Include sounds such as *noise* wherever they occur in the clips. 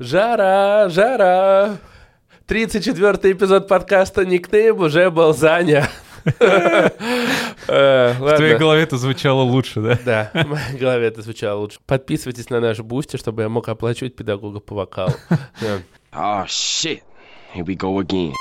Жара, жара. 34 эпизод подкаста «Никнейм» уже был занят. *laughs* Э, В твоей голове это звучало лучше, да? Да, в моей голове это звучало лучше. Подписывайтесь на наш Boosty, чтобы я мог оплачивать педагога по вокалу. *laughs* Oh shit. Here we go again.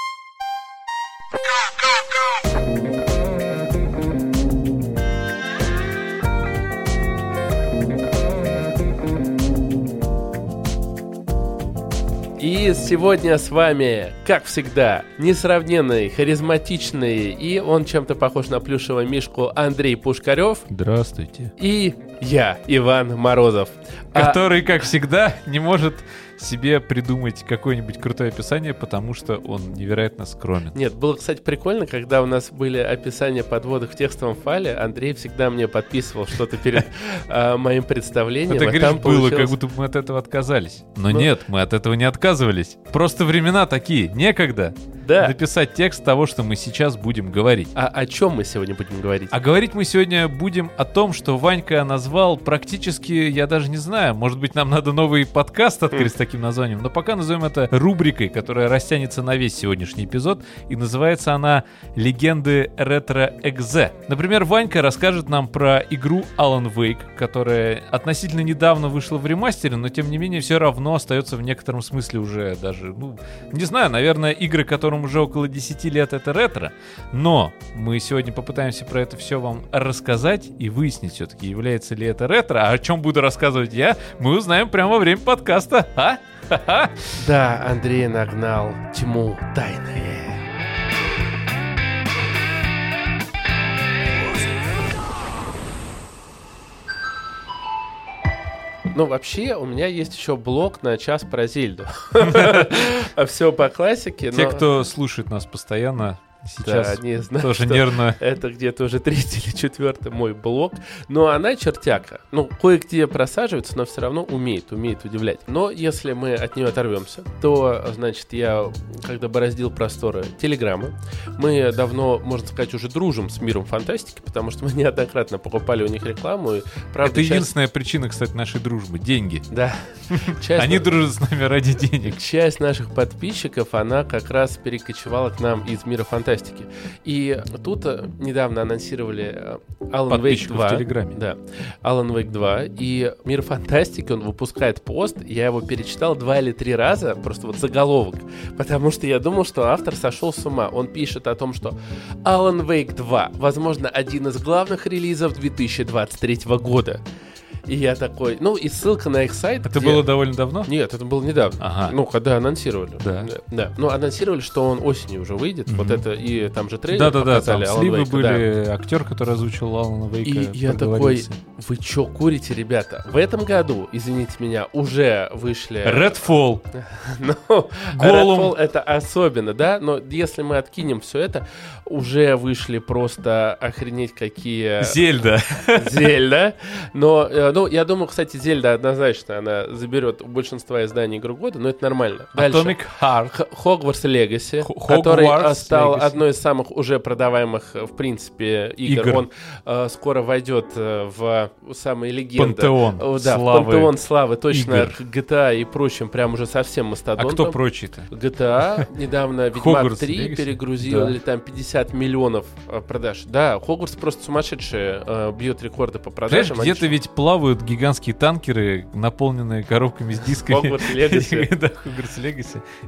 И сегодня с вами, как всегда, несравненный, харизматичный, и он чем-то похож на плюшевого мишку Андрей Пушкарев, Здравствуйте. и я, Иван Морозов. А- Который, как всегда, не может себе придумать какое-нибудь крутое описание, потому что он невероятно скромен. Нет, было, кстати, прикольно, когда у нас были описания подводок в текстовом файле, Андрей всегда мне подписывал что-то перед *laughs* а, моим представлением. Это, а говоришь, было, как будто мы от этого отказались. Но Ну- нет, мы от этого не отказывались. Просто времена такие. Некогда Да. написать текст того, что мы сейчас будем говорить. А о чем мы сегодня будем говорить? А говорить мы сегодня будем о том, что Ванька назвал практически, я даже не знаю, может быть, нам надо новый подкаст открыть с *laughs* таким названием, но пока назовем это рубрикой, которая растянется на весь сегодняшний эпизод, и называется она «Легенды ретро-экзе». Например, Ванька расскажет нам про игру Alan Wake, которая относительно недавно вышла в ремастере, но тем не менее все равно остается в некотором смысле уже даже, ну, не знаю, наверное, игры, которым уже около 10 лет, это ретро, но мы сегодня попытаемся про это все вам рассказать и выяснить все-таки, является ли это ретро. А о чем буду рассказывать я, мы узнаем прямо во время подкаста. А? *laughs* Да, Андрей нагнал тьму тайное. Ну, вообще, у меня есть еще блок на час про Зельду. *laughs* Все по классике. Те, кто слушает нас постоянно, Да, сейчас не знаю, тоже нервно. Это где-то уже третий или четвертый мой блок. Но она чертяка. Ну, кое-где просаживается, но все равно умеет, умеет удивлять. Но если мы от нее оторвемся, то, значит, я, когда бороздил просторы Телеграма, мы давно, можно сказать, уже дружим с миром фантастики, потому что мы *laughs* неоднократно покупали у них рекламу. И, правда, Это часть- единственная причина, кстати, нашей дружбы. Деньги. Да. *laughs* Они дружат с нами ради денег. Часть наших подписчиков, она как раз перекочевала к нам из мира фантастики. И тут э, недавно анонсировали э, Alan Wake Подписчиков 2. в Телеграме. Да, Alan Wake 2. И мир фантастики, он выпускает пост. Я его перечитал два или три раза, просто вот заголовок. Потому что я думал, что автор сошел с ума. Он пишет о том, что Alan Wake 2, возможно, один из главных релизов 2023 года. И я такой, ну и ссылка на их сайт. Это где- было довольно давно? нет, это было недавно. Ага. Ну, когда анонсировали. Да. Да. Ну, анонсировали, что он осенью уже выйдет. Вот Мгм. это, и там же трейлер Да-да-да, там показали. Alan сливы были, да. актер, который озвучил Алана Вейка, И я такой, вы чё курите, ребята? В этом году, извините меня, уже вышли... Redfall. *laughs* Ну, Голум. Redfall это особенно, да? Но если мы откинем все это, уже вышли просто охренеть какие... Зельда. Зельда. Но, э, ну, я думаю, кстати, Зельда однозначно, она заберет у большинства изданий игру года, но это нормально. Дальше. Atomic Heart. Хогвартс Легаси, который э, стал Legacy. одной из самых уже продаваемых, э, в принципе, игр. Игр. Он э, скоро войдет э, в самые легенды. Пантеон да, славы пантеон славы, точно, игр. GTA и прочим, прям уже совсем А мастодонтом. кто прочий-то? GTA недавно *laughs* Ведьмак Хогвартс 3 Legacy? перегрузили Да. там 50 миллионов продаж. Да, Хогвартс просто сумасшедший, бьет рекорды по Знаешь, продажам. где-то Они ведь плавают гигантские танкеры, наполненные коробками с дисками. Хогвартс Legacy. *laughs* Да.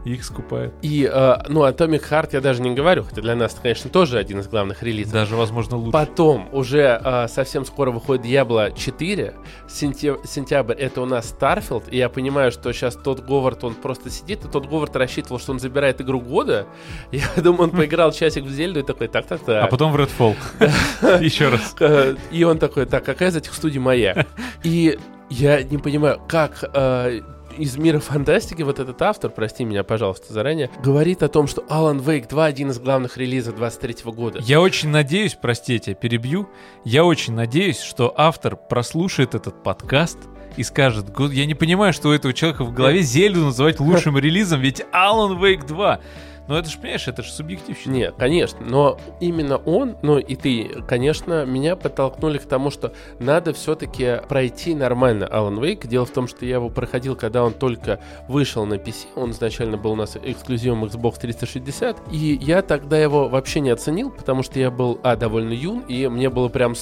И их скупают. И, э, ну, Atomic Heart я даже не говорю, хотя для нас, это, конечно, тоже один из главных релизов. Даже, возможно, лучше. Потом уже э, совсем скоро выходит Diablo 4. Сентя- Сентябрь это у нас Starfield. И я понимаю, что сейчас тот Говард, он просто сидит, и тот Говард рассчитывал, что он забирает игру года. *laughs* Я думаю, он поиграл часик в Зельду и такой, так-так-так. А потом в Redfall. *laughs* Еще раз. Э, И он такой, так, какая из этих студий моя? И я не понимаю, как э, из мира фантастики вот этот автор, прости меня, пожалуйста, заранее, говорит о том, что Alan Wake 2 один из главных релизов 23 года. Я очень надеюсь, прости, я тебя перебью, я очень надеюсь, что автор прослушает этот подкаст и скажет, «Гу- я не понимаю, что у этого человека в голове *laughs* Зельду называть лучшим релизом, ведь Alan Wake 2. Но это же, понимаешь, это же субъективщина. Не, конечно, но именно он, ну и ты, конечно, меня подтолкнули к тому, что надо все-таки пройти нормально Alan Wake. Дело в том, что я его проходил, когда он только вышел на PC, он изначально был у нас эксклюзивом Xbox 360, и я тогда его вообще не оценил, потому что я был, а, довольно юн, и мне было прям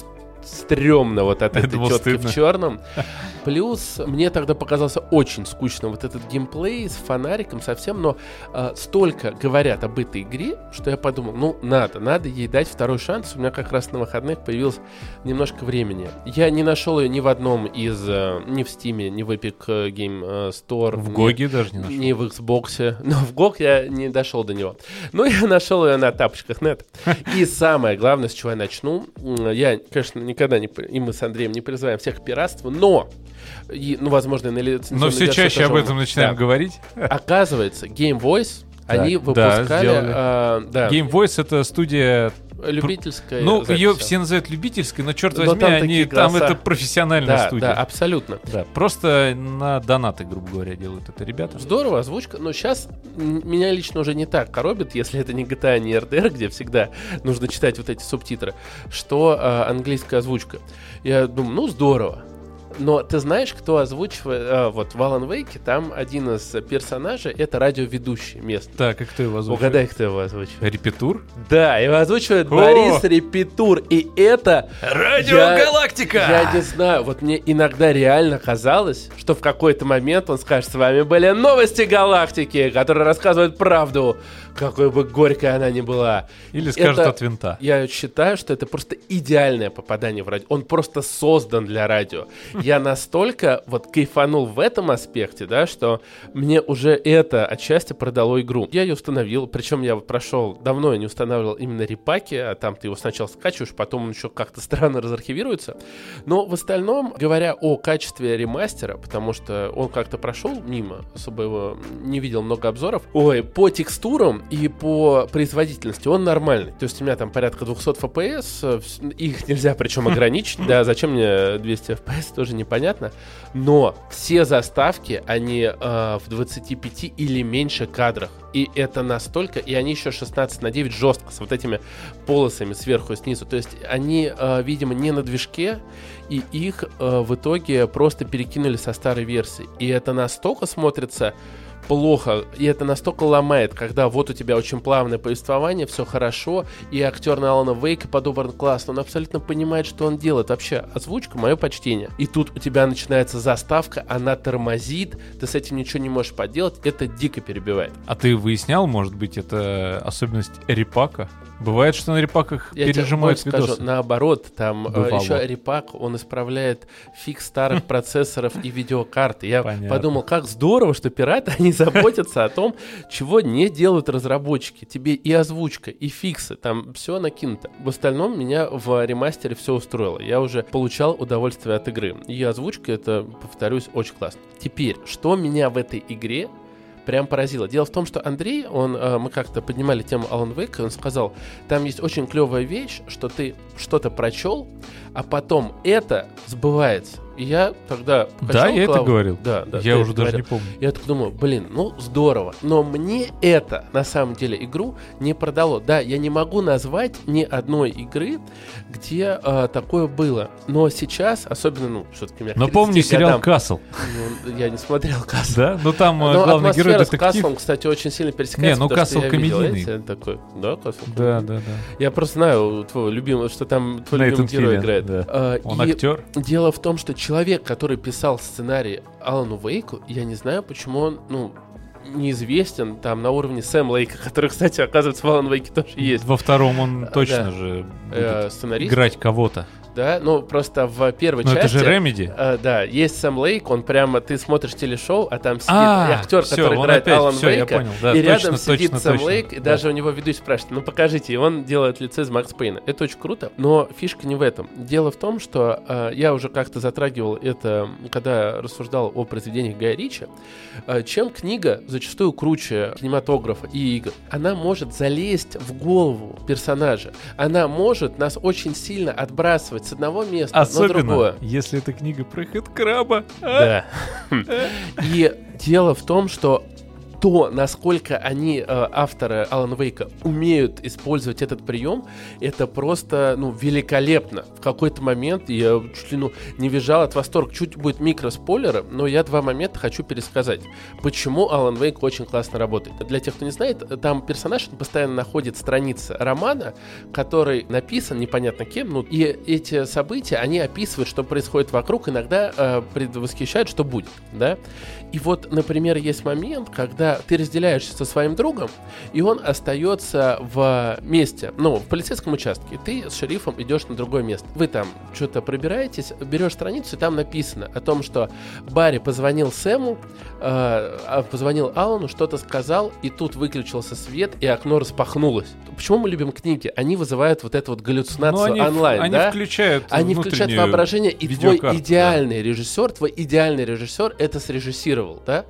стрёмно вот от этой тетки в черном. *laughs* Плюс мне тогда показался очень скучно вот этот геймплей с фонариком совсем, но э, столько говорят об этой игре, что я подумал, ну надо, надо ей дать второй шанс. У меня как раз на выходных появилось немножко времени. Я не нашел ее ни в одном из, э, ни в Steam, ни в Epic Game э, Store. В ни- Гоге даже не нашел. не в Xbox, *laughs* но в GOG я не дошел до него. Но *laughs* я нашел ее на тапочках нет. И самое главное, с чего я начну, я, конечно, никогда не, и мы с Андреем не призываем всех к пиратству, но, и, ну, возможно, на Но все чаще об этом начинаем да. говорить. Оказывается, Game Voice, они да, выпускали, а, да, Game Voice это студия. любительская Ну, запись. ее все называют любительской, но черт Но возьми, там они там это профессиональная да, студия. да, абсолютно. Да, просто на донаты, грубо говоря, делают это ребята. Здорово, озвучка. Но сейчас меня лично уже не так коробит, если это не GTA, не RDR, где всегда нужно читать вот эти субтитры, что а, английская озвучка. Я думаю, ну здорово. Но ты знаешь, кто озвучивает... а, вот в Alan Wake там один из персонажей — это радиоведущий местный. Так, и кто его озвучивает? Угадай, кто его озвучивает. Репетур? Да, его озвучивает О! Борис Репетур. И это Радио Я- Галактика! Я не знаю, вот мне иногда реально казалось, что в какой-то момент он скажет, с вами были новости галактики, которые рассказывают правду, какой бы горькой она ни была. Или скажет Это- от винта. Я считаю, что это просто идеальное попадание в радио. Он просто создан для радио. *laughs* Я настолько вот кайфанул в этом аспекте, да, что мне уже это отчасти продало игру. Я ее установил, причем я прошел, давно я не устанавливал именно репаки, а там ты его сначала скачиваешь, потом он еще как-то *laughs* странно разархивируется. Но в остальном, говоря о качестве ремастера, потому что он как-то прошел мимо, особо его не видел много обзоров, ой, по текстурам и по производительности он нормальный. То есть у меня там порядка 200 FPS, э, их нельзя причем *laughs* ограничить, да, зачем мне 200 FPS, тоже непонятно. Но все заставки, они э, в 25 или меньше кадрах. И это настолько, и они еще 16 на 9 жестко, с вот этими полосами сверху и снизу. То есть они, э, видимо, не на движке, и их э, в итоге просто перекинули со старой версии. И это настолько смотрится плохо, и это настолько ломает, когда вот у тебя очень плавное повествование, все хорошо, и актер на Алана Вейка подобран классно, он абсолютно понимает, что он делает. Вообще, озвучка, мое почтение. И тут у тебя начинается заставка, она тормозит, ты с этим ничего не можешь поделать, это дико перебивает. А ты выяснял, может быть, это особенность репака? Бывает, что на репаках Я тебе пережимают больше скажу, видосы. наоборот, там э, Бывало. еще репак, он исправляет фикс старых процессоров и видеокарты. Я Понятно. подумал, как здорово, что пираты, они заботятся о том, чего не делают разработчики. Тебе и озвучка, и фиксы, там все накинуто. В остальном меня в ремастере все устроило. Я уже получал удовольствие от игры. И озвучка, это, повторюсь, очень классно. Теперь, что меня в этой игре прям поразило. Дело в том, что Андрей, он, э, мы как-то поднимали тему Wake, и он сказал, там есть очень клевая вещь, что ты что-то прочел, а потом это сбывается. И я тогда Да, я это головой. говорил. Да, да. Я уже это даже говорил. не помню. Я так думаю, блин, ну здорово. Но мне это, на самом деле, игру не продало. Да, я не могу назвать ни одной игры, где э, такое было. Но сейчас, особенно, ну, все-таки Но 30 помню сериал «Касл». Ну, я не смотрел Касл. Да? Ну там э, Но главный герой детектив. Каслом, кстати, очень сильно пересекается. Не, ну, Касл видел комедийный. эти, такой, да, Касл? Да, да, да. Я просто знаю твой любимый, что там твой Нейтан любимый герой играет. да. А, Он актер. Дело в том, что человек, который писал сценарий Алану Вейку, я не знаю, почему он, ну, неизвестен там на уровне Сэм Лейка, *laughs* который, кстати, оказывается, в Алан Вейке тоже есть. Во втором он А, точно да. же Э, будет сценарист, играть кого-то. Да, ну, просто в первой Но это части... же Remedy. э, да, есть Сэм Лейк, он прямо, ты смотришь телешоу, а там сидит А, актер, всё, который играет опять, Алан всё, я Вейка, понял. Да, и точно, рядом сидит точно, Сэм точно. Лейк, и Да. даже у него ведущий спрашивает, ну покажите, и он делает лицо из Макс Пейна. Это очень круто, но фишка не в этом. Дело в том, что э, я уже как-то затрагивал это, когда рассуждал о произведениях Гая Ричи, э, чем книга зачастую круче кинематографа и игр. Она может залезть в голову персонажа. Она может нас очень сильно отбрасывать с одного места на Особенно, другое. если это книга про хэдкраба. А? Да. *laughs* И дело в том, что то, насколько они, э, авторы Алана Вейка, умеют использовать этот прием, это просто, ну, великолепно. В какой-то момент я чуть ли, ну, не визжал от восторга. Чуть будет микроспойлеры, но я два момента хочу пересказать. Почему Алан Вейк очень классно работает. Для тех, кто не знает, там персонаж постоянно находит страницы романа, который написан непонятно кем, ну, и эти события, они описывают, что происходит вокруг, иногда э, предвосхищают, что будет, да. И вот, например, есть момент, когда ты разделяешься со своим другом, и он остается в месте, ну, в полицейском участке. Ты с шерифом идешь на другое место. Вы там что-то пробираетесь, берешь страницу, и там написано о том, что Барри позвонил Сэму, э, а, позвонил Алану, что-то сказал, и тут выключился свет, и окно распахнулось. Почему мы любим книги? Они вызывают вот эту вот галлюцинацию Ну, они, онлайн, они да? включают Они включают воображение, и твой идеальный режиссер, твой идеальный режиссер это срежиссировал, да?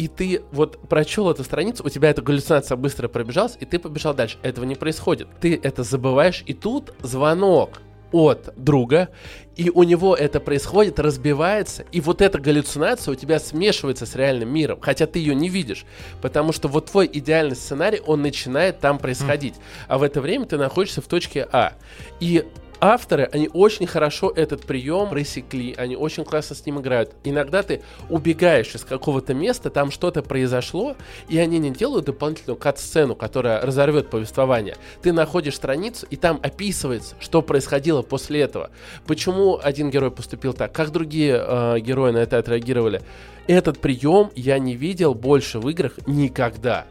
И ты вот прочел эту страницу, у тебя эта галлюцинация быстро пробежалась, и ты побежал дальше. Этого не происходит. Ты это забываешь, и тут звонок от друга, и у него это происходит, разбивается, и вот эта галлюцинация у тебя смешивается с реальным миром, хотя ты ее не видишь, потому что вот твой идеальный сценарий, он начинает там происходить, а в это время ты находишься в точке А. И авторы, они очень хорошо этот прием пресекли, они очень классно с ним играют. Иногда ты убегаешь из какого-то места, там что-то произошло, и они не делают дополнительную кат-сцену, которая разорвет повествование. Ты находишь страницу, и там описывается, что происходило после этого. Почему один герой поступил так, как другие э, герои на это отреагировали. Этот прием я не видел больше в играх никогда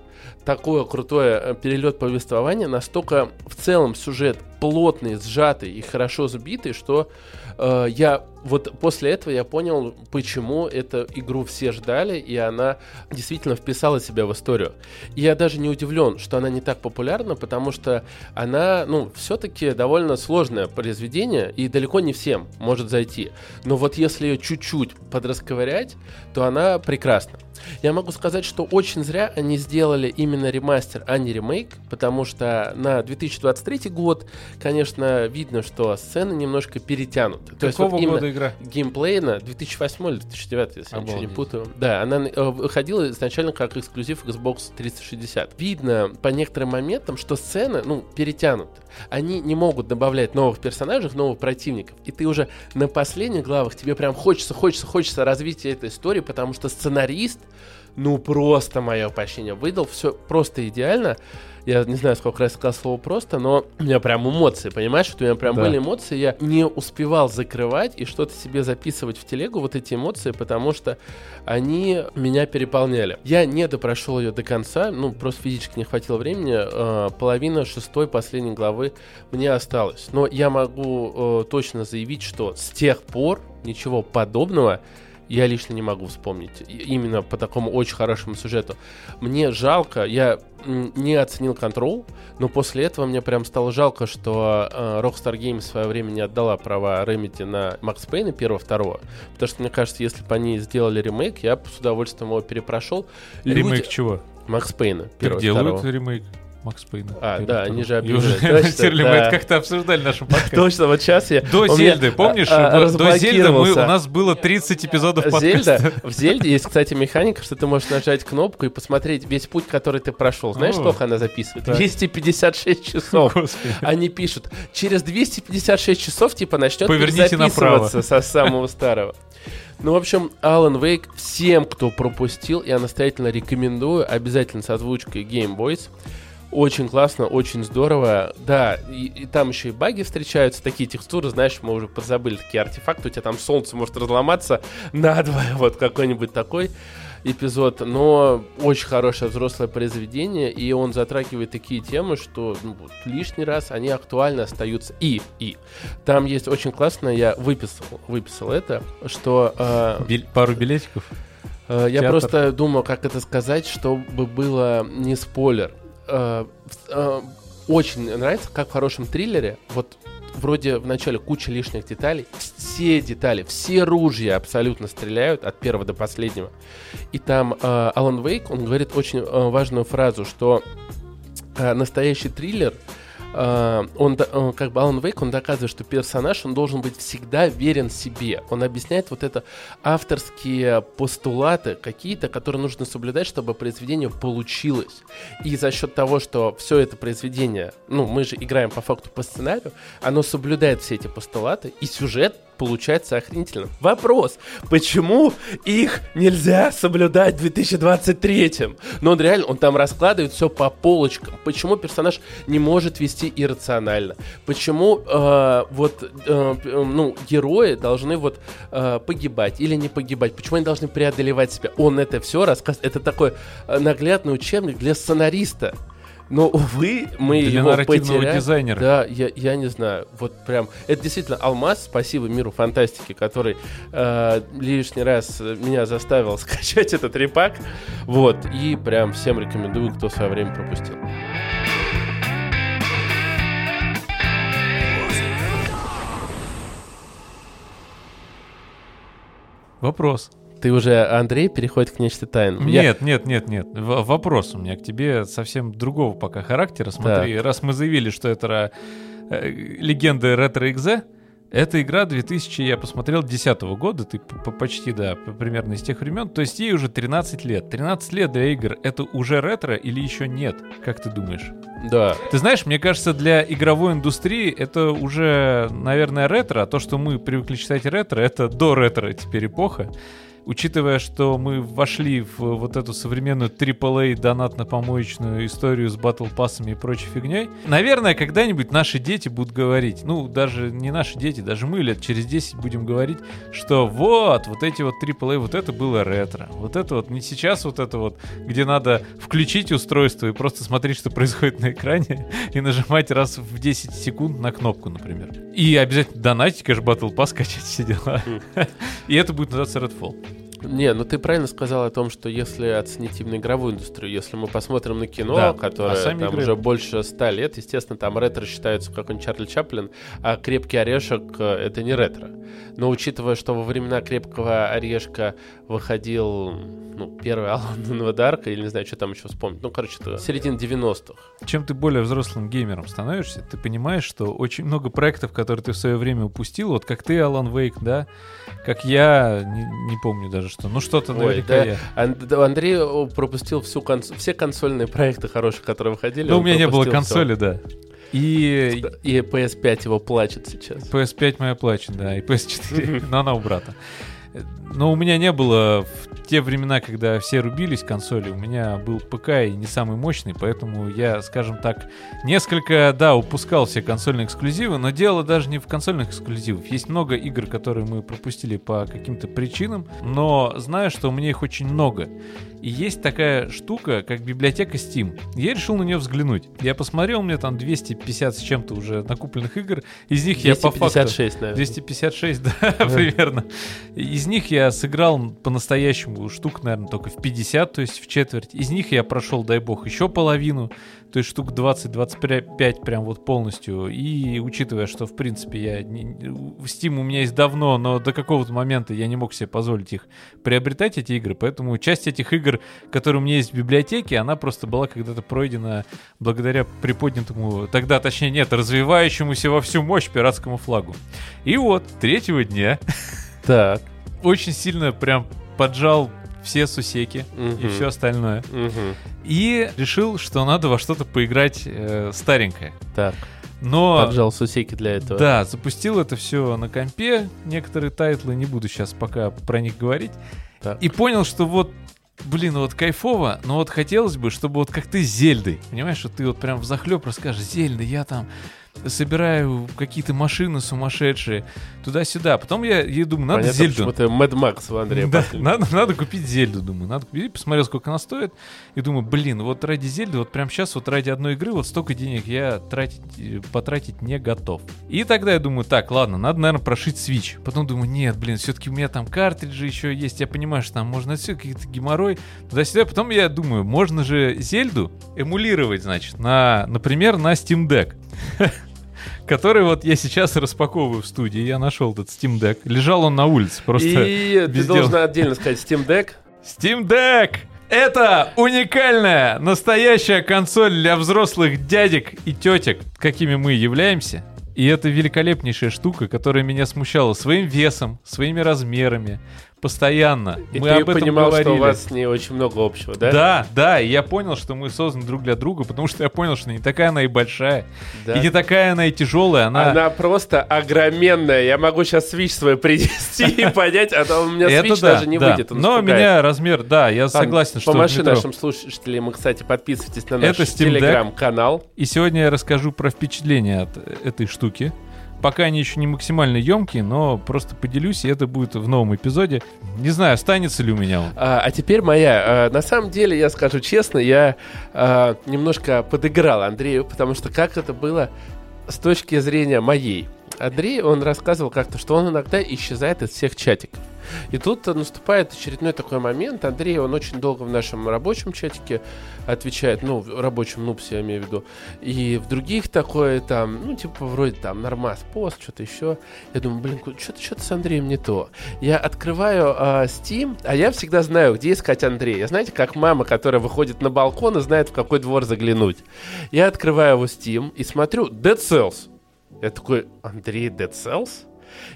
такое крутое э, перелет повествования, настолько в целом сюжет плотный, сжатый и хорошо сбитый, что э, я вот после этого я понял, почему эту игру все ждали, и она действительно вписала себя в историю. И я даже не удивлен, что она не так популярна, потому что она, ну, все-таки довольно сложное произведение, и далеко не всем может зайти. Но вот если ее чуть-чуть подрасковырять, то она прекрасна. Я могу сказать, что очень зря они сделали именно ремастер, а не ремейк, потому что на 2023 год, конечно, видно, что сцены немножко перетянуты. То есть Какого вот именно года игра? геймплейна 2008 или 2009, если я ничего не Обалдеть. путаю. Да, она э, выходила изначально как эксклюзив Xbox 360. Видно по некоторым моментам, что сцены, ну, перетянуты. Они не могут добавлять новых персонажей, новых противников. И ты уже на последних главах тебе прям хочется, хочется, хочется развития этой истории, потому что сценарист, ну, просто мое почтение, выдал все просто идеально. Я не знаю, сколько раз сказал слово просто, но у меня прям эмоции, понимаешь? Что у меня прям Да. были эмоции, я не успевал закрывать и что-то себе записывать в телегу, вот эти эмоции, потому что они меня переполняли. Я не допрошел ее до конца, ну, просто физически не хватило времени. э, половина шестой последней главы мне осталось. Но я могу э, точно заявить, что с тех пор ничего подобного я лично не могу вспомнить. Именно по такому очень хорошему сюжету. Мне жалко, я не оценил контрол, но после этого мне прям стало жалко, что э, Rockstar Games в свое время не отдала права Remedy на Макс Пейна первого-второго. Потому что, мне кажется, если бы они сделали ремейк, я бы с удовольствием его перепрошел. Люди- Ремейк чего? Макс Пейна Так первого делают ремейк Макс Пейна. А, да, они же объявили. мы это как-то обсуждали в нашем *laughs* подкасте. Точно, вот сейчас я... До Зельды, помнишь? а, а, До- Зельды у нас было 30 эпизодов подкаста. В Зельде есть, кстати, механика, что ты можешь нажать кнопку и посмотреть весь путь, который ты прошел. Знаешь, сколько она записывает? Так. 256 часов. Они пишут, через 256 часов, типа, начнет записываться со самого старого. Ну, в общем, Alan Wake всем, кто пропустил, я настоятельно рекомендую, обязательно с озвучкой Game Boys. Очень классно, очень здорово. Да, и, и там еще и баги встречаются, такие текстуры, знаешь, мы уже подзабыли такие артефакты, у тебя там солнце может разломаться *laughs* надвое, вот какой-нибудь такой эпизод, но очень хорошее взрослое произведение, и он затрагивает такие темы, что ну, лишний раз они актуально остаются. И, и, там есть очень классно, я выписал, выписал это, что э, Бил- Пару билетиков. Э, Я Театр. просто думал, как это сказать, чтобы было не спойлер. Э, э, Очень нравится, как в хорошем триллере, вот вроде в начале куча лишних деталей, все детали, все ружья абсолютно стреляют от первого до последнего. И там э, Алан Вейк, он говорит очень э, важную фразу, что э, настоящий триллер э, он, э, как бы Алан Вейк, он доказывает, что персонаж, он должен быть всегда верен себе. Он объясняет вот это авторские постулаты какие-то, которые нужно соблюдать, чтобы произведение получилось. И за счет того, что все это произведение, ну, мы же играем по факту по сценарию, оно соблюдает все эти постулаты, и сюжет получается охренительным. Вопрос, почему их нельзя соблюдать в 2023? Но он реально, он там раскладывает все по полочкам. Почему персонаж не может вести иррационально? Почему э, вот, э, ну, герои должны вот э, погибать или не погибать? Почему они должны преодолевать себя? Он это все рассказывает. Это такой э, наглядный учебник для сценариста. Но, увы, мы Для его потеряли. дизайнера. Да, я, я не знаю. Вот прям. Это действительно алмаз. Спасибо миру фантастики, который э, лишний раз меня заставил *laughs* скачать этот репак. Вот. И прям всем рекомендую, кто свое время пропустил. Вопрос. Ты уже, Андрей, переходит к нечто тайному. Я- Нет, нет, нет, нет. В- вопрос у меня к тебе совсем другого пока характера. Смотри, раз мы заявили, что это э, легенда ретро-экзе, эта игра 2000, я посмотрел, 10 года, ты почти, да, примерно из тех времен, то есть ей уже 13 лет. 13 лет для игр — это уже ретро или еще нет? Как ты думаешь? Да. Ты знаешь, мне кажется, для игровой индустрии это уже, наверное, ретро, а то, что мы привыкли считать ретро, это до ретро теперь эпоха. Учитывая, что мы вошли в вот эту современную AAA донатно-помоечную историю с батл пассами и прочей фигней, наверное, когда-нибудь наши дети будут говорить, ну, даже не наши дети, даже мы лет через 10 будем говорить, что вот, вот эти вот AAA, вот это было ретро. Вот это вот не сейчас вот это вот, где надо включить устройство и просто смотреть, что происходит на экране, *laughs* и нажимать раз в 10 секунд на кнопку, например. И обязательно донатить, конечно, Battle Pass, качать все дела. *laughs* И это будет называться Redfall. Не, ну ты правильно сказал о том, что если оценить именно игровую индустрию, если мы посмотрим на кино, Да, которое а там игры- уже больше ста лет, естественно, там ретро считается какой-нибудь Чарли Чаплин, а крепкий орешек это не ретро. Но учитывая, что во времена крепкого орешка выходил ну, первый Алан Дарка, или не знаю, что там еще вспомнить. Ну, короче, это середина 90-х. Чем ты более взрослым геймером становишься, ты понимаешь, что очень много проектов, которые ты в свое время упустил, вот как ты, Алан Вейк, да, как я, не, не помню даже что, ну что-то Ой, наверняка да, я. Андрей о, пропустил всю конс- все консольные проекты хорошие, которые выходили. Ну, у меня не было консоли, да. И И PS5 его плачет сейчас. PS5 моя плачет, да, и PS4, но она у брата. Но у меня не было в те времена, когда все рубились консоли, у меня был ПК и не самый мощный, поэтому я, скажем так, несколько, да, упускал все консольные эксклюзивы, но дело даже не в консольных эксклюзивах. Есть много игр, которые мы пропустили по каким-то причинам, но знаю, что у меня их очень много. И есть такая штука, как библиотека Steam. Я решил на нее взглянуть. Я посмотрел, у меня там 250 с чем-то уже накупленных игр. Из них я по факту... 256, наверное. 256, *laughs* да, примерно. Из них я сыграл по-настоящему штук, наверное, только в 50, то есть в четверть. Из них я прошел, дай бог, еще половину, то есть штук 20-25 прям вот полностью. И учитывая, что, в принципе, я... не- Steam у меня есть давно, но до какого-то момента я не мог себе позволить их приобретать, эти игры, поэтому часть этих игр, которые у меня есть в библиотеке, она просто была когда-то пройдена благодаря приподнятому, тогда, точнее, нет, развивающемуся во всю мощь пиратскому флагу. И вот, третьего дня Так. Очень сильно прям поджал все сусеки и Мгм. все остальное. Мгм. И решил, что надо во что-то поиграть э, старенькое. Так. Но... Поджал сусеки для этого. Да, запустил это все на компе, некоторые тайтлы, не буду сейчас пока про них говорить. Так. И понял, что вот, блин, вот кайфово, но вот хотелось бы, чтобы вот как ты с Зельдой, понимаешь, что ты вот прям в захлеб расскажешь, Зельда, я там собираю какие-то машины сумасшедшие, туда-сюда. Потом я, я думаю, надо Понятно, Зельду. почему ты Mad Max у Андрея Да, надо, надо купить Зельду, думаю. Надо купить. Посмотрел, сколько она стоит. И думаю, блин, вот ради Зельды, вот прямо сейчас, вот ради одной игры, вот столько денег я тратить, э, потратить не готов. И тогда я думаю, так, ладно, надо, наверное, прошить Switch. Потом думаю, нет, блин, все-таки у меня там картриджи еще есть. Я понимаю, что там можно все какие-то геморрой. Туда-сюда. Потом я думаю, можно же Зельду эмулировать, значит, на, например, на Steam Deck. *laughs* Который вот я сейчас распаковываю в студии. Я нашел этот Steam Deck. Лежал он на улице просто. И ты должен отдельно сказать Steam Deck. Steam Deck! Это уникальная, настоящая консоль для взрослых дядек и тетек, какими мы являемся. И это великолепнейшая штука, которая меня смущала своим весом, своими размерами, постоянно. И мы ты об этом понимал, говорили. что у вас с ней очень много общего, да? Да, да, и я понял, что мы созданы друг для друга, потому что я понял, что не такая она и большая, Да. и не такая она и тяжелая, она... Она просто огроменная. Я могу сейчас свич свой принести и *laughs* понять, а то у меня свич да, даже не выйдет. Но испугается. меня размер, да, я согласен, что Помаши нашим слушателям. И, кстати, подписывайтесь на наш телеграм-канал. И сегодня я расскажу про впечатления от этой штуки. Пока они еще не максимально емкие, но просто поделюсь, и это будет в новом эпизоде. Не знаю, останется ли у меня он. А, а теперь моя. А, на самом деле, я скажу честно, я а, немножко подыграл Андрею, потому что как это было с точки зрения моей. Андрей, он рассказывал как-то, что он иногда исчезает из всех чатиков. И тут наступает очередной такой момент. Андрей, он очень долго в нашем рабочем чатике отвечает, ну, в рабочем нупсе, я имею в виду. И в других такое там, ну, типа, вроде там нормас, пост, что-то еще. Я думаю, блин, что-то что с Андреем не то. Я открываю а, Steam, а я всегда знаю, где искать Андрея. Знаете, как мама, которая выходит на балкон и знает, в какой двор заглянуть. Я открываю его Steam и смотрю Dead Cells. Я такой, Андрей Dead Cells?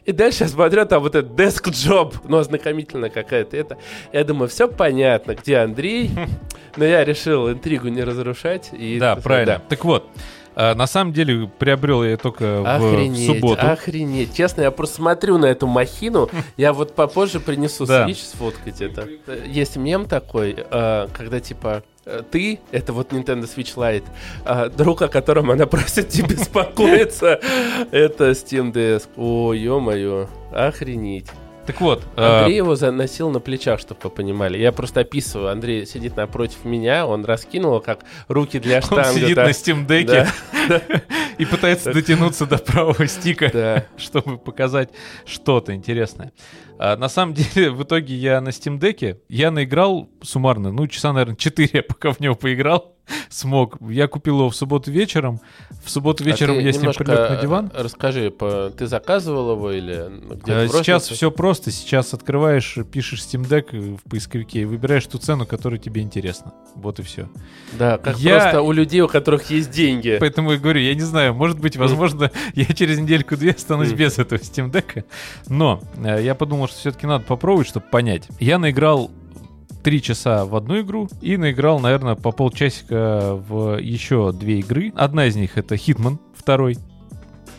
И дальше я смотрю, там вот этот Desk Job, ну, ознакомительно какая-то это. Я думаю, все понятно, где Андрей. *laughs* Но я решил интригу не разрушать. И, Да, так правильно. Так вот, э, на самом деле приобрел я только в- в, Охренеть, субботу. охренеть. Честно, я просто смотрю на эту махину. *laughs* Я вот попозже принесу Да. свич сфоткать это. Есть мем такой, э, когда типа э, ты, это вот Nintendo Switch Lite, а друг, о котором она просит тебя беспокоиться, это Steam Desk. О, ё-моё, охренеть. Так вот, э, Андрей его заносил на плечах, чтобы вы понимали. Я просто описываю. Андрей сидит напротив меня, он раскинул как руки для он штанга. сидит так. на Steam Deck *laughs* и пытается дотянуться до правого стика. Да. *laughs* чтобы показать что-то интересное. А, на самом *laughs* деле, в итоге я на Steam Deck, я наиграл суммарно, ну, часа, наверное, 4 *laughs* я пока в него поиграл, *laughs* смог. Я купил его в субботу вечером. В субботу вечером А я с ним прилег на диван. э, Расскажи, по- ты заказывал его или где-то А? Сейчас все просто. Сейчас открываешь, пишешь Steam Deck в поисковике и выбираешь ту цену, которая тебе интересна. Вот и все. Да, как Я- просто у людей, у которых есть деньги. Поэтому я говорю, я не знаю, может быть, возможно, я через недельку-две останусь без этого Steam Deck. Но э, я подумал, что все-таки надо попробовать, чтобы понять. Я наиграл три часа в одну игру и наиграл, наверное, по полчасика в еще две игры. Одна из них это Hitman, второй.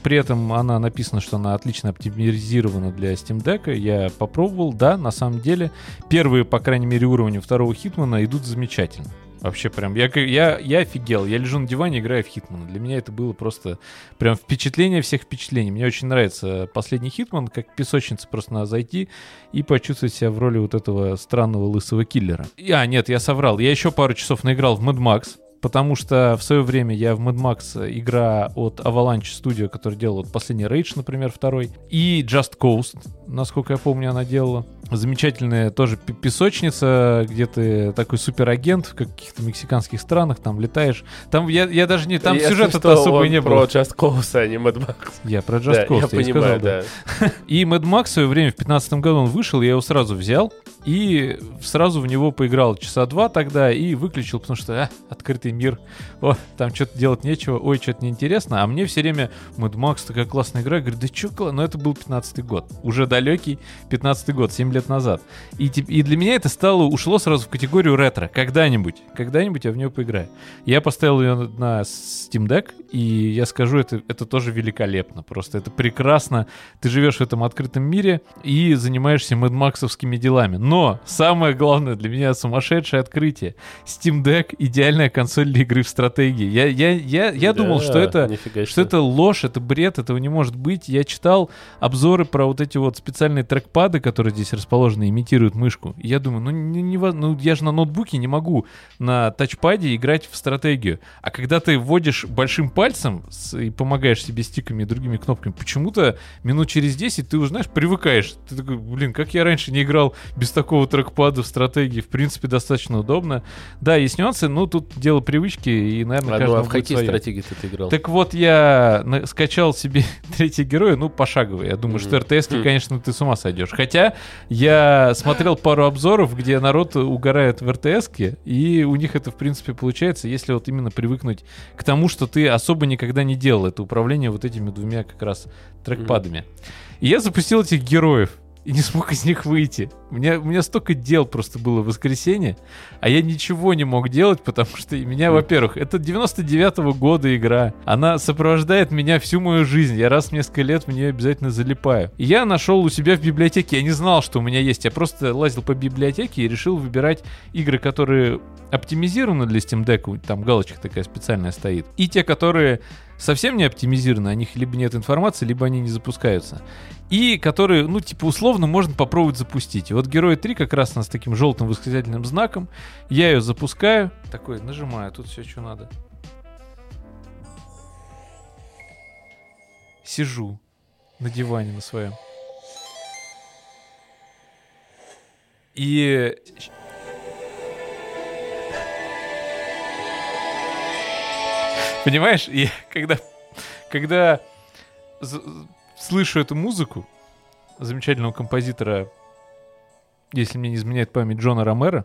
При этом она написана, что она отлично оптимизирована для Steam Deck. Я попробовал, да, на самом деле. Первые, по крайней мере, уровни второго Хитмана идут замечательно. Вообще прям, я, я, я офигел. Я лежу на диване, играю в Хитмана. Для меня это было просто прям впечатление всех впечатлений. Мне очень нравится последний Хитман, как песочница просто надо зайти и почувствовать себя в роли вот этого странного лысого киллера. И, а, нет, я соврал. Я еще пару часов наиграл в Mad Max, потому что в свое время я в Mad Max игра от Avalanche Studio, который делал вот последний Rage, например, второй, и Just Coast, насколько я помню, она делала. Замечательная тоже песочница, где ты такой суперагент в каких-то мексиканских странах, там летаешь. Там я, я даже не... Там Если сюжета-то что, особо и не про было. Just Cause, а не Mad Max. Я про Just Да, Coast, я я понимаю, сказал, да. да. И Mad Max в свое время, в 15 году он вышел, я его сразу взял и сразу в него поиграл часа два тогда и выключил, потому что, а, открытый мир, о, там что-то делать нечего, ой, что-то неинтересно, а мне все время Mad Max такая классная игра, я говорю, да чё, кла-?» но это был 15 год, уже далекий 15 год, 7 лет назад. И, и для меня это стало, ушло сразу в категорию ретро, когда-нибудь, когда-нибудь я в нее поиграю. Я поставил ее на- Steam Deck, и я скажу, это, это тоже великолепно, просто это прекрасно, ты живешь в этом открытом мире и занимаешься мэдмаксовскими делами. Но самое главное для меня сумасшедшее открытие. Steam Deck — идеальная консоль для игры в стратегии. Я, я, я, я думал, Да, что это, что это ложь, это бред, этого не может быть. Я читал обзоры про вот эти вот специальные трекпады, которые здесь расположены, имитируют мышку. И я думаю, ну, не, не ну я же на ноутбуке не могу на тачпаде играть в стратегию. А когда ты вводишь большим пальцем с- и помогаешь себе стиками и другими кнопками, почему-то минут через 10 ты уже, знаешь, привыкаешь. Ты такой, блин, как я раньше не играл без такого трекпада в стратегии, в принципе, достаточно удобно. Да, есть нюансы, но тут дело привычки, и, наверное, А, ну, каждому а в будет какие своё. стратегии ты играл? Так вот, я скачал себе *laughs* третий герой, ну, пошаговый. Я думаю, что Мгм. РТС, Хм. конечно, ты с ума сойдешь. Хотя я смотрел пару обзоров, где народ угорает в РТС, и у них это, в принципе, получается, если вот именно привыкнуть к тому, что ты особо никогда не делал это управление вот этими двумя как раз трекпадами. И я запустил этих героев. И не смог из них выйти. У меня, у меня столько дел просто было в воскресенье, а я ничего не мог делать, потому что меня, во-первых, это 99-го года игра. Она сопровождает меня всю мою жизнь. Я раз в несколько лет в нее обязательно залипаю. И я нашел у себя в библиотеке. Я не знал, что у меня есть. Я просто лазил по библиотеке и решил выбирать игры, которые оптимизированы для Steam Deck. Там галочка такая специальная стоит. И те, которые совсем не оптимизированы, о них либо нет информации, либо они не запускаются. И которые, ну, типа, условно можно попробовать запустить. И вот Герой 3 как раз с таким желтым восклицательным знаком. Я ее запускаю. Такой, нажимаю, тут все, что надо. Сижу на диване на своем. И Понимаешь, и *laughs* когда, когда слышу эту музыку замечательного композитора, если мне не изменяет память, Джона Ромера,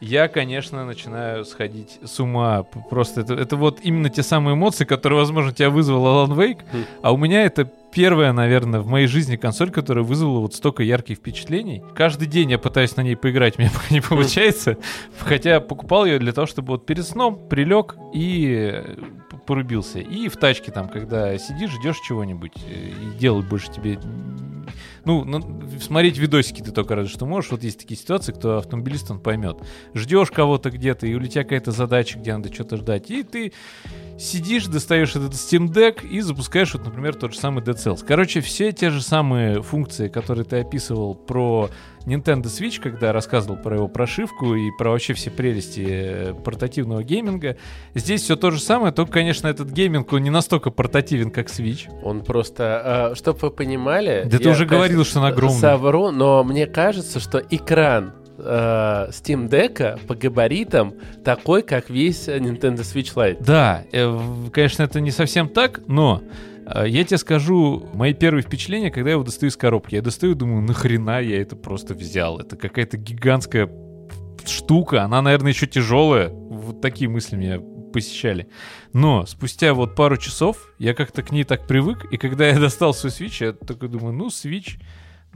я, конечно, начинаю сходить с ума. Просто это, это вот именно те самые эмоции, которые, возможно, тебя вызвал Alan Wake, Хм. а у меня это первая, наверное, в моей жизни консоль, которая вызвала вот столько ярких впечатлений. Каждый день я пытаюсь на ней поиграть, *laughs* меня пока не получается. Хотя покупал ее для того, чтобы вот перед сном прилег и э, порубился. И в тачке там, когда сидишь, ждешь чего-нибудь, э, и делать больше тебе... Ну, ну, смотреть видосики ты только разве что можешь. Вот есть такие ситуации, кто автомобилист, он поймет. Ждешь кого-то где-то, и у тебя какая-то задача, где надо что-то ждать. И ты сидишь, достаешь этот Steam Deck и запускаешь, вот, например, тот же самый Dead Cells. Короче, все те же самые функции, которые ты описывал про Nintendo Switch, когда рассказывал про его прошивку и про вообще все прелести э, портативного гейминга. Здесь все то же самое, только, конечно, этот гейминг, он не настолько портативен, как Switch. Он просто, чтобы вы понимали... Да ты уже говорил, что он огромный. Совру, но мне кажется, что экран э, Steam Deck по габаритам такой, как весь э, Nintendo Switch Lite. Да, э, конечно, это не совсем так, но э, я тебе скажу, мои первые впечатления, когда я его достаю из коробки. Я достаю думаю, нахрена я это просто взял? Это какая-то гигантская штука, она, наверное, еще тяжелая. Вот такие мысли меня посещали. Но спустя вот пару часов я как-то к ней так привык, и когда я *laughs* достал свой Switch, я такой думаю, ну, Switch,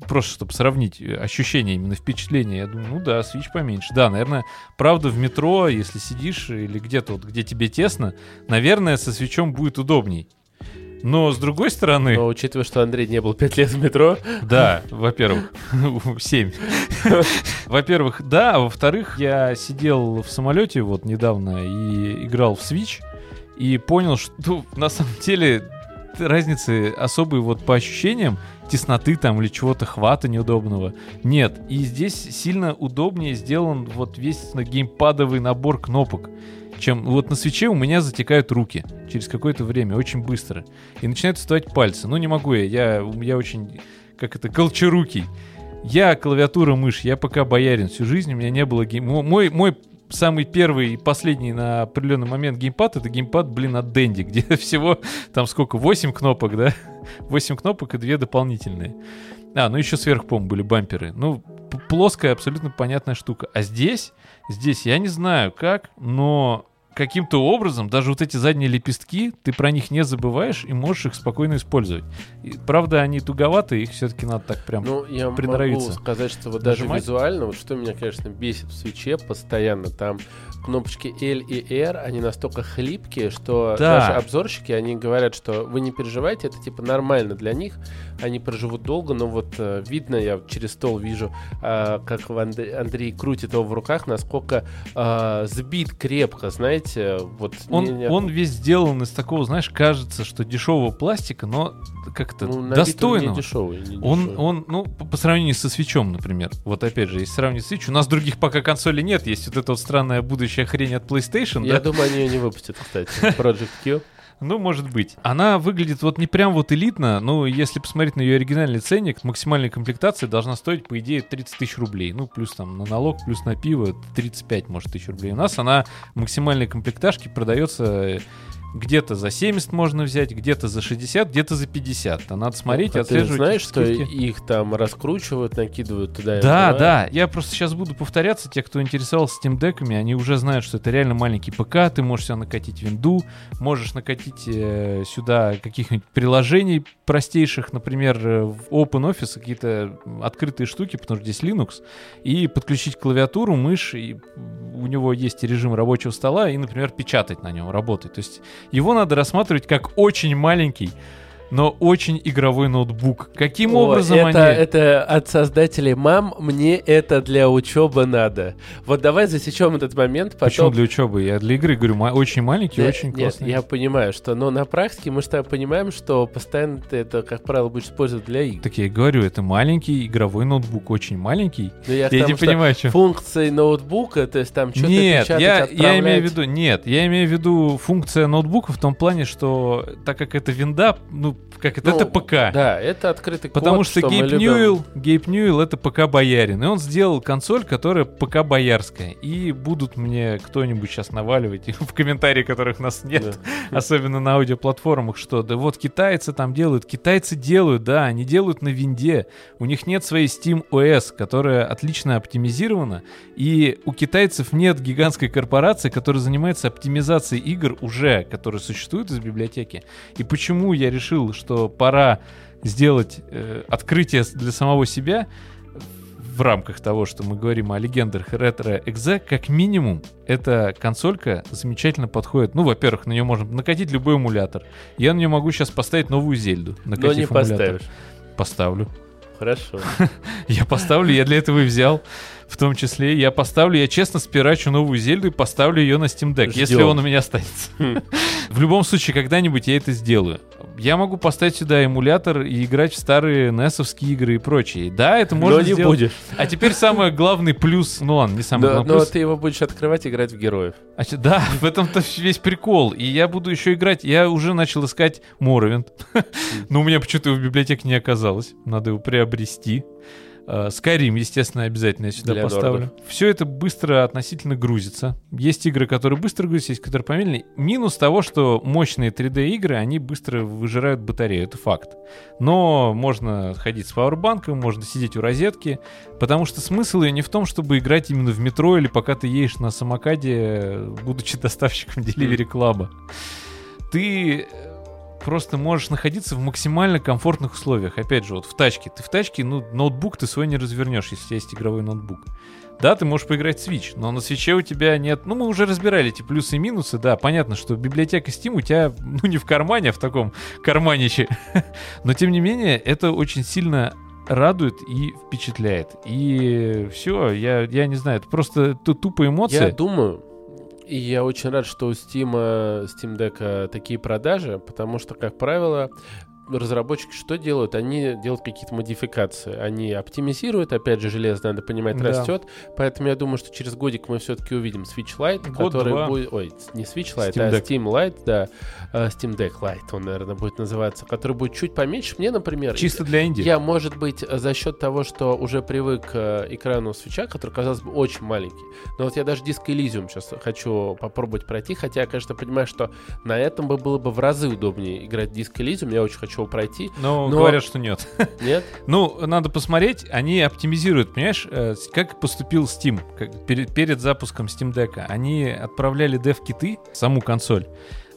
просто чтобы сравнить э, ощущения, именно впечатления, я думаю, ну да, Switch поменьше. Да, наверное, правда, в метро, если сидишь или где-то вот, где тебе тесно, наверное, со свечом будет удобней. Но с другой стороны, Но учитывая, что Андрей не был 5 лет в метро, да, во-первых, *laughs* 7. Во-первых, да, а во-вторых, я сидел в самолете вот недавно и играл в Switch и понял, что на самом деле разницы особой вот по ощущениям тесноты там или чего-то хвата неудобного нет. И здесь сильно удобнее сделан вот весь геймпадовый набор кнопок чем вот на свече у меня затекают руки через какое-то время, очень быстро. И начинают вставать пальцы. Ну, не могу я, я, я очень, как это, колчарукий. Я клавиатура, мышь, я пока боярин. Всю жизнь у меня не было гейм... Мой, мой самый первый и последний на определенный момент геймпад это геймпад, блин, от Дэнди, где *laughs* всего там сколько, 8 кнопок, да? 8 кнопок и две дополнительные. А, ну еще сверху, по были бамперы. Ну, плоская, абсолютно понятная штука. А здесь, здесь я не знаю как, но каким-то образом даже вот эти задние лепестки, ты про них не забываешь и можешь их спокойно использовать. И, правда, они туговаты, их все-таки надо так прям... ну, я могу сказать, что вот даже Нажимать? визуально, вот что меня, конечно, бесит в свече постоянно, там кнопочки L и R, они настолько хлипкие, что Да. даже обзорщики, они говорят, что вы не переживайте, это типа нормально для них, они проживут долго, но вот э, видно, я через стол вижу, э, как Андрей крутит его в руках, насколько э, сбит крепко, знаете, вот... Он, не- не- он весь сделан из такого, знаешь, кажется, что дешевого пластика, но как-то ну, достойного. не дешевый, не Он, дешевый. он, ну, по, по сравнению со свечом, например. Вот опять же, если сравнить с Switch, у нас других пока консолей нет. Есть вот эта вот странная будущая хрень от PlayStation, Я да? думаю, они ее не выпустят, кстати. Project Q. *laughs* Ну, может быть. Она выглядит вот не прям вот элитно, но если посмотреть на ее оригинальный ценник, максимальная комплектация должна стоить, по идее, 30 тысяч рублей. Ну, плюс там на налог, плюс на пиво 35, может, тысяч рублей. У нас она максимальной комплектажки продается где-то за 70 можно взять, где-то за 60, где-то за 50. А надо смотреть, А ты отслеживать. знаешь, что их там раскручивают, накидывают туда и Да, туда? да. Я просто сейчас буду повторяться. Те, кто интересовался Steam Deck'ами, они уже знают, что это реально маленький ПК. Ты можешь сюда накатить винду, можешь накатить э, сюда каких-нибудь приложений простейших, например, э, в OpenOffice какие-то открытые штуки, потому что здесь Linux, и подключить клавиатуру, мышь, и у него есть и режим рабочего стола, и, например, печатать на нем, работать. То есть его надо рассматривать как очень маленький, но очень игровой ноутбук. Каким О, образом это, они... это от создателей мам, мне это для учебы надо. Вот давай засечем этот момент, потом... Почему для учебы? Я для игры говорю, очень маленький, Нет, очень нет, классный. я понимаю, что, но на практике мы тобой понимаем, что постоянно ты это, как правило, будешь использовать для игр. Так я и говорю, это маленький игровой ноутбук, очень маленький. Но я, к Я тому, не что понимаю, что... Функции ноутбука, то есть там что-то Нет, печатать, я, я имею в виду, нет, я имею в виду функция ноутбука в том плане, что так как это винда, ну, как это, Ну, это ПК. Да, это открытый Потому код, что, мы Гейб. Ньюэлл, Гейб Ньюэлл это ПК боярин. И он сделал консоль, которая ПК боярская. И будут мне кто-нибудь сейчас наваливать *laughs* в комментарии, которых нас нет, *laughs* особенно на аудиоплатформах, что да вот китайцы там делают. Китайцы делают, да, они делают на винде. У них нет своей Steam OS, которая отлично оптимизирована. И у китайцев нет гигантской корпорации, которая занимается оптимизацией игр уже, которые существуют из библиотеки. И почему я решил, что пора сделать э, открытие для самого себя в рамках того, что мы говорим о легендах ретро-экзе, как минимум, эта консолька замечательно подходит. Ну, во-первых, на нее можно накатить любой эмулятор. Я на нее могу сейчас поставить новую Зельду. Но не эмулятор. поставишь. Поставлю. Хорошо. *laughs* Я поставлю, я для этого и взял. В том числе я поставлю, я честно спирачу новую Зельду и поставлю ее на Steam Deck, если Ждем. он у меня останется. Хм. *laughs* В любом случае, когда-нибудь я это сделаю. Я могу поставить сюда эмулятор и играть в старые NES игры и прочее. Да, это можно Но не сделать. будешь. А теперь самый главный плюс, ну ладно, не самый Но, главный но плюс. ты его будешь открывать и играть в героев. А да, *laughs* в этом-то весь прикол. И я буду еще играть. Я уже начал искать Моровинт. *laughs* Но у меня почему-то его в библиотеке не оказалось. Надо его приобрести. А, Skyrim, естественно, обязательно я сюда Для поставлю. Все это быстро относительно грузится. Есть игры, которые быстро грузятся, есть, которые помедленнее. Минус того, что мощные 3D-игры, они быстро выжирают батарею, это факт. Но можно ходить с пауэрбанком, можно сидеть у розетки, потому что смысл ее не в том, чтобы играть именно в метро или пока ты едешь на самокаде, будучи *laughs* доставщиком Delivery Club. Ты э, просто можешь находиться в максимально комфортных условиях. Опять же, вот в тачке. Ты в тачке, ну, ноутбук ты свой не развернешь, если у тебя есть игровой ноутбук. Да, ты можешь поиграть в Switch, но на свече у тебя нет... Ну, мы уже разбирали эти плюсы и минусы, да, понятно, что библиотека Steam у тебя, *laughs* ну, не в кармане, а в таком карманиче. *laughs* Но, тем не менее, это очень сильно радует и впечатляет. И все, я, я не знаю, это просто ту- тупо эмоции. Я думаю, и я очень рад, что у Steam, Steam Deck такие продажи, потому что, как правило, разработчики что делают? Они делают какие-то модификации. Они оптимизируют, опять же, железо, надо понимать, Да. растет. Поэтому я думаю, что через годик мы все-таки увидим Switch Lite, Год-два. который будет... Ой, не Switch Lite, Steam а Deck. Steam Lite, да. Э, Steam Deck Lite он, наверное, будет называться, который будет чуть поменьше. Мне, например... Чисто для инди. Я, может быть, за счет того, что уже привык к э, экрану свеча, который, казалось бы, очень маленький. Но вот я даже диск Elysium сейчас хочу попробовать пройти, хотя я, конечно, понимаю, что на этом бы было бы в разы удобнее играть в диск Elysium, я очень хочу его пройти. Но, Но- говорят, что нет. Нет? *laughs* Ну, надо посмотреть, они оптимизируют, понимаешь, э, как поступил Steam как перед, перед запуском Steam Deck. Они отправляли дев-киты, саму консоль,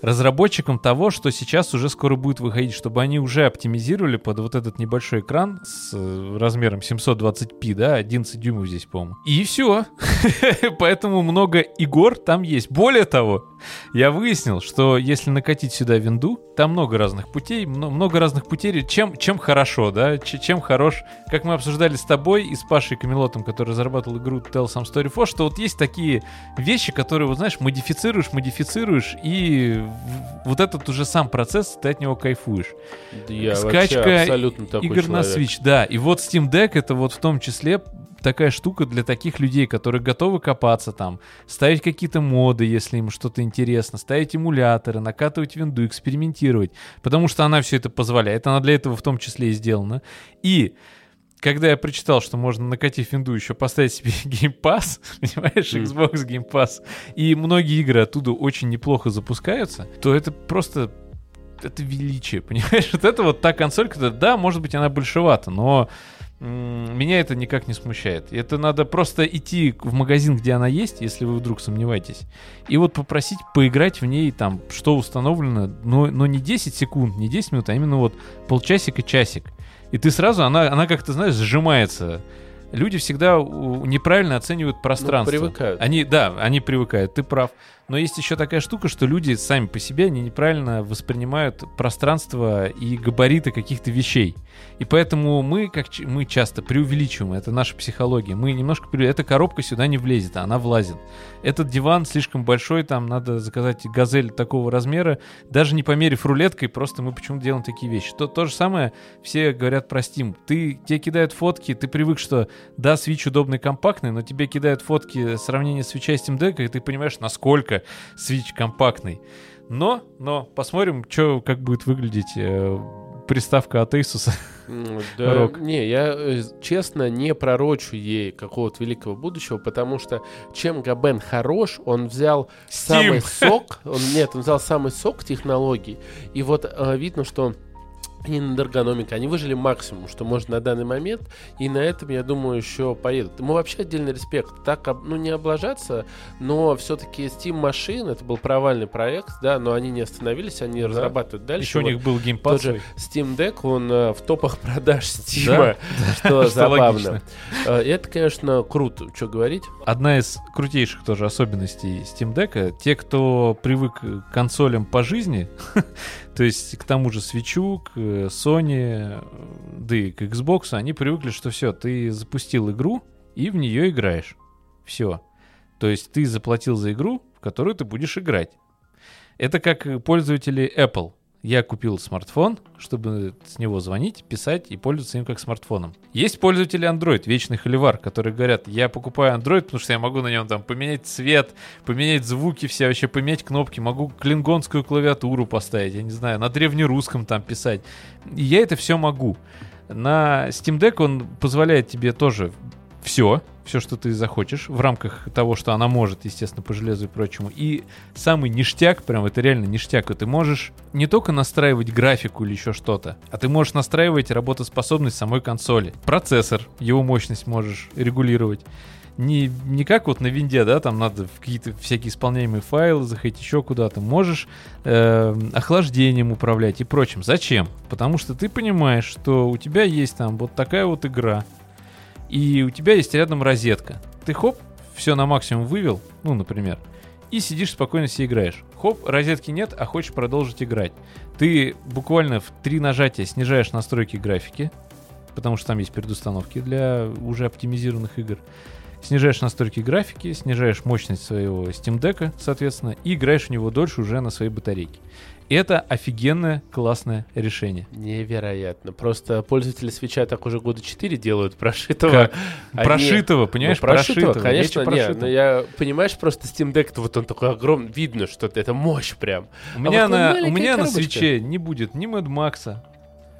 разработчикам того, что сейчас уже скоро будет выходить, чтобы они уже оптимизировали под вот этот небольшой экран с э, размером 720p, да, 11 дюймов здесь, по-моему. И все. *laughs* Поэтому много игр там есть. Более того, я выяснил, что если накатить сюда винду, там много разных путей, мно- много разных путей, чем, чем хорошо, да, чем хорош, как мы обсуждали с тобой и с Пашей Камелотом, который разрабатывал игру Tell Some Story 4, что вот есть такие вещи, которые, вот знаешь, модифицируешь, модифицируешь, и вот этот уже сам процесс, ты от него кайфуешь. Да Я Скачка вообще абсолютно такой Игр на человек. Switch, да. И вот Steam Deck это вот в том числе такая штука для таких людей, которые готовы копаться там, ставить какие-то моды, если им что-то интересно, ставить эмуляторы, накатывать винду, экспериментировать, потому что она все это позволяет, она для этого в том числе и сделана. И когда я прочитал, что можно накатив винду еще поставить себе *laughs* Game Pass, понимаешь. Xbox Game Pass, и многие игры оттуда очень неплохо запускаются, то это просто это величие, *laughs* понимаешь? Вот это вот та консоль, которая, да, может быть, она большевата, но меня это никак не смущает. Это надо просто идти в магазин, где она есть, если вы вдруг сомневаетесь, и вот попросить поиграть в ней там, что установлено, но, но не 10 секунд, не 10 минут, а именно вот полчасика, часик. И ты сразу, она, она как-то, знаешь, сжимается. Люди всегда неправильно оценивают пространство. Ну, привыкают. Они, да, они привыкают, ты прав. Но есть еще такая штука, что люди сами по себе, они неправильно воспринимают пространство и габариты каких-то вещей. И поэтому мы, как мы часто преувеличиваем, это наша психология. Мы немножко пере- эта коробка сюда не влезет, она влазит. Этот диван слишком большой, там надо заказать газель такого размера, даже не померив рулеткой, просто мы почему делаем такие вещи. То, то же самое все говорят про Steam. Ты, тебе кидают фотки, ты привык, что да, Switch удобный, компактный, но тебе кидают фотки сравнения с Switch и Steam Deck, и ты понимаешь, насколько Switch компактный. Но, но посмотрим, что как будет выглядеть э, приставка от Asus. *laughs* Да, Рок. не, я э, честно не пророчу ей какого-то великого будущего, потому что чем Габен хорош, он взял самый сок, *laughs* он, нет, он взял самый сок технологий, и вот э, видно, что они над эргономикой, они выжили максимум, что можно на данный момент, и на этом, я думаю, еще поедут. Ему вообще отдельный респект. Так, ну, не облажаться, но все-таки Steam Machine, это был провальный проект, да, но они не остановились, они Да. разрабатывают дальше. Еще у Вот них был геймпад тот же свой. Steam Deck, он э, в топах продаж Steam, *laughs* Да, что забавно. Э, Это, конечно, круто, что говорить. Одна из крутейших тоже особенностей Steam Deck, те, кто привык к консолям по жизни, *laughs* то есть к тому же свечу, к э, Sony, э, да и к Xbox, они привыкли, что все, ты запустил игру и в нее играешь. Все. То есть ты заплатил за игру, в которую ты будешь играть. Это как пользователи Apple. Я купил смартфон, чтобы с него звонить, писать и пользоваться им как смартфоном. Есть пользователи Android, вечный холивар, которые говорят, я покупаю Android, потому что я могу на нем там поменять цвет, поменять звуки все, вообще поменять кнопки, могу клингонскую клавиатуру поставить, я не знаю, на древнерусском там писать. И я это все могу. На Steam Deck он позволяет тебе тоже все, все, что ты захочешь, в рамках того, что она может, естественно, по железу и прочему. И самый ништяк, прям это реально ништяк, ты можешь не только настраивать графику или еще что-то, а ты можешь настраивать работоспособность самой консоли. Процессор, его мощность можешь регулировать. Не, не как вот на винде, да, там надо в какие-то всякие исполняемые файлы заходить еще куда-то. Можешь э, охлаждением управлять и прочим. Зачем? Потому что ты понимаешь, что у тебя есть там вот такая вот игра, и у тебя есть рядом розетка. Ты хоп, все на максимум вывел, ну, например, и сидишь спокойно себе играешь. Хоп, розетки нет, а хочешь продолжить играть. Ты буквально в три нажатия снижаешь настройки графики, потому что там есть предустановки для уже оптимизированных игр. Снижаешь настройки графики, снижаешь мощность своего Steam Deck, соответственно, и играешь в него дольше уже на своей батарейке. Это офигенное, классное решение. Невероятно. Просто пользователи свеча так уже года 4 делают прошитого. Как? Они- Прошитого, понимаешь? Ну, прошитого, Речь конечно, нет. прошитом. Но я, понимаешь, просто Steam Deck, вот он такой огромный, видно, что это мощь прям. У меня, вот на, у на свече не будет ни Mad Max,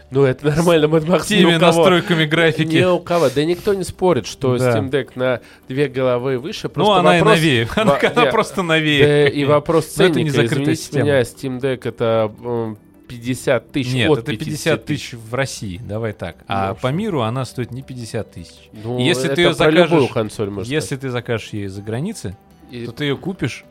Ну, это нормально, Mad Max теми у кого. настройками графики. Ни у кого. Да никто не спорит, что Да. Steam Deck на две головы выше. Ну, она вопрос- и новее. *laughs* Она, Во- она не, просто Да, новее. и вопрос Но это ценника. не закрытая Извините система. меня, Steam Deck это м, 50 тысяч Нет, от это 50 тысяч в России, давай так. А Ну, по миру она стоит не 50 тысяч. Ну, Если ты любую закажешь- консоль, Если ты закажешь ее из-за границы, сказать. И- то ты ее купишь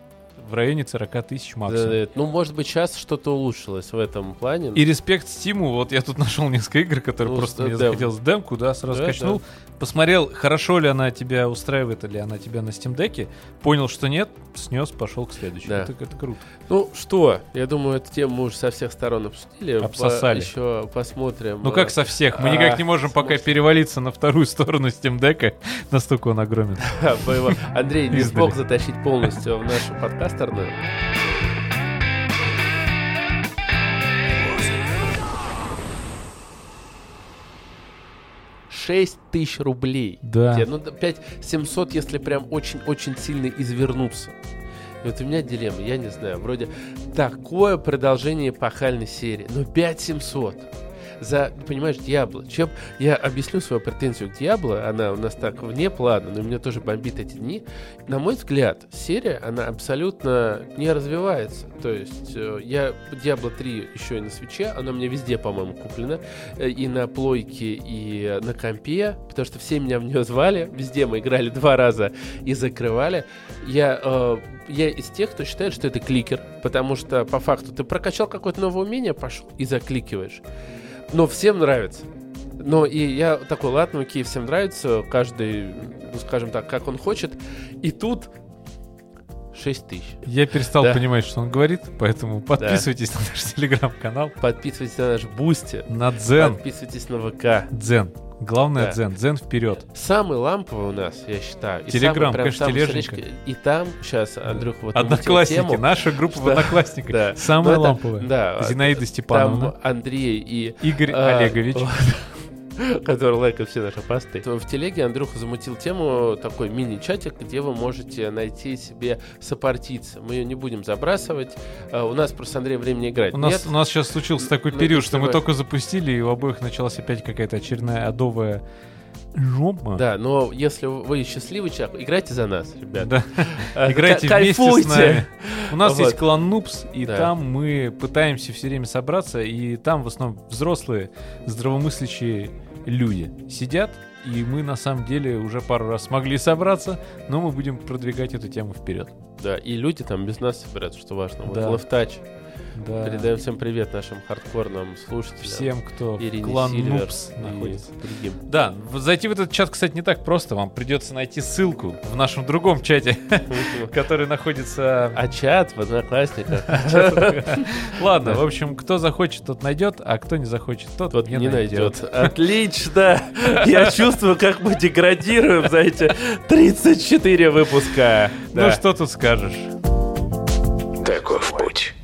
в районе 40 тысяч да, максимум. да, ну, может быть, сейчас что-то улучшилось в этом плане. И респект Стиму, вот я тут *laughs* нашел несколько игр, которые Ну, просто мне да. захотелось демку, да, сразу Да, качнул, посмотрел, хорошо ли она тебя устраивает, или она тебя на Steam Deck, понял, что нет, снес, пошел к следующему. Да. Это, это круто. Ну что, я думаю, эту тему мы уже со всех сторон обсудили. Обсосали. По- еще посмотрим. Ну как э, со всех? Мы а, никак не можем пока перевалиться на вторую сторону Steam Deck. *laughs* Настолько он огромен. *laughs* Андрей не смог затащить полностью в нашу подкастерную. тысяч рублей. Да. Ну, 5 700, если прям очень-очень сильно извернуться. Вот у меня дилемма, я не знаю, вроде такое продолжение эпохальной серии, но 5 700 за, понимаешь, Диабло. Чем я объясню свою претензию к Диабло, она у нас так вне плана, но меня тоже бомбит эти дни. На мой взгляд, серия, она абсолютно не развивается. То есть э, я Diablo 3 еще и на свече, она меня везде, по-моему, куплена. э, И на плойке, и на компе, потому что все меня в нее звали. Везде мы играли два раза и закрывали. Я, э, я из тех, кто считает, что это кликер, потому что по факту ты прокачал какое-то новое умение, пошел и закликиваешь. Но всем нравится. Но и я такой, ладно, окей, всем нравится, каждый, ну, скажем так, как он хочет. И тут 6 тысяч. Я перестал Да. понимать, что он говорит, поэтому подписывайтесь на наш *laughs* телеграм-канал. Подписывайтесь на наш Boosty, На Дзен. подписывайтесь на ВК. Дзен. Главное Да. Дзен. Дзен вперед. Самый ламповый у нас, я считаю. и Телеграм, самый прям конечно. И там, сейчас, Андрюха, вот Одноклассники. тему. Наша группа в что- Одноклассниках. Да. Самая Ну, ламповая. Да. Зинаида Степановна. Там Андрей и Игорь А, Олегович. вот. *laughs* который лайкает все наши посты. В телеге Андрюха замутил тему, такой мини-чатик, где вы можете найти себе сопартийца. Мы ее не будем забрасывать. А, У нас просто с Андреем времени играть У нас, у нас сейчас случился такой Ну, период, что мы только запустили, и у обоих началась опять какая-то очередная адовая жопа. Да, но если вы счастливый человек, играйте за нас, ребят. Да. А, *laughs* *laughs* Играйте вместе с нами. У нас Вот. есть клан Нупс, и Да. там мы пытаемся все время собраться, и там в основном взрослые, здравомыслящие люди сидят, и мы на самом деле уже пару раз смогли собраться, но мы будем продвигать эту тему вперед. Да, и люди там без нас собираются, что важно. Вот Да. Left Touch. Да. Передаем всем привет нашим хардкорным слушателям. Всем, кто Ирине клан Сильвер Нупс находится. другим. Да, зайти в этот чат, кстати, не так просто. Вам придется найти ссылку в нашем другом чате, *laughs* который находится... А чат в Одноклассниках *laughs* Ладно, в общем, кто захочет, тот найдет, а кто не захочет, тот, не, найдет. *laughs* Отлично! Я чувствую, как мы деградируем за эти 34 выпуска. Ну что тут скажешь? Таков путь.